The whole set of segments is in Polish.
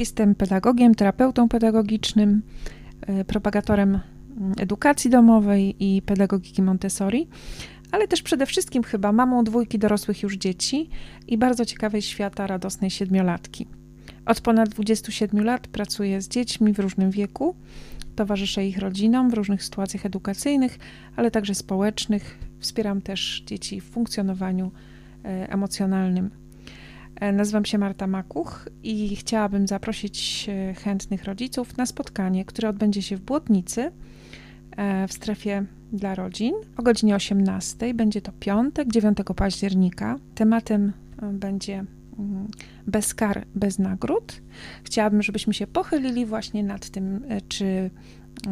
Jestem pedagogiem, terapeutą pedagogicznym, e, propagatorem mm, edukacji domowej i pedagogiki Montessori, ale też przede wszystkim chyba mamą dwójki dorosłych już dzieci i bardzo ciekawej świata radosnej siedmiolatki. Od ponad 27 lat pracuję z dziećmi w różnym wieku, towarzyszę ich rodzinom w różnych sytuacjach edukacyjnych, ale także społecznych. Wspieram też dzieci w funkcjonowaniu e, emocjonalnym. E, nazywam się Marta Makuch i chciałabym zaprosić e, chętnych rodziców na spotkanie, które odbędzie się w Błotnicy w strefie dla rodzin o godzinie 18. Będzie to piątek, 9 października. Tematem będzie bez kar, bez nagród. Chciałabym, żebyśmy się pochylili właśnie nad tym, e, czy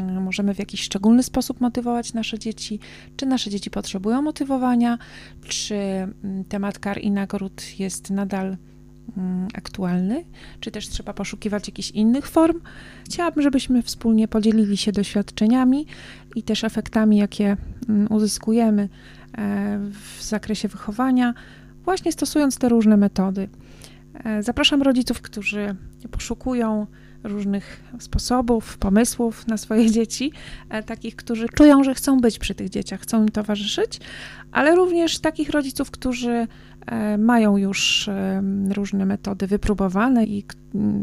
e, możemy w jakiś szczególny sposób motywować nasze dzieci, czy nasze dzieci potrzebują motywowania, czy mm, temat kar i nagród jest nadal mm, aktualny, czy też trzeba poszukiwać jakichś innych form. Chciałabym, żebyśmy wspólnie podzielili się doświadczeniami i też efektami, jakie uzyskujemy e, w zakresie wychowania, właśnie stosując te różne metody. E, zapraszam rodziców, którzy poszukują różnych sposobów, pomysłów na swoje dzieci, e, takich, którzy czują, że chcą być przy tych dzieciach, chcą im towarzyszyć, ale również takich rodziców, którzy e, mają już różne metody wypróbowane i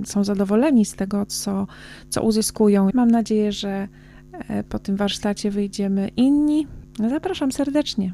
są zadowoleni z tego, co, co uzyskują. Mam nadzieję, że po tym warsztacie wyjdziemy inni. Zapraszam serdecznie.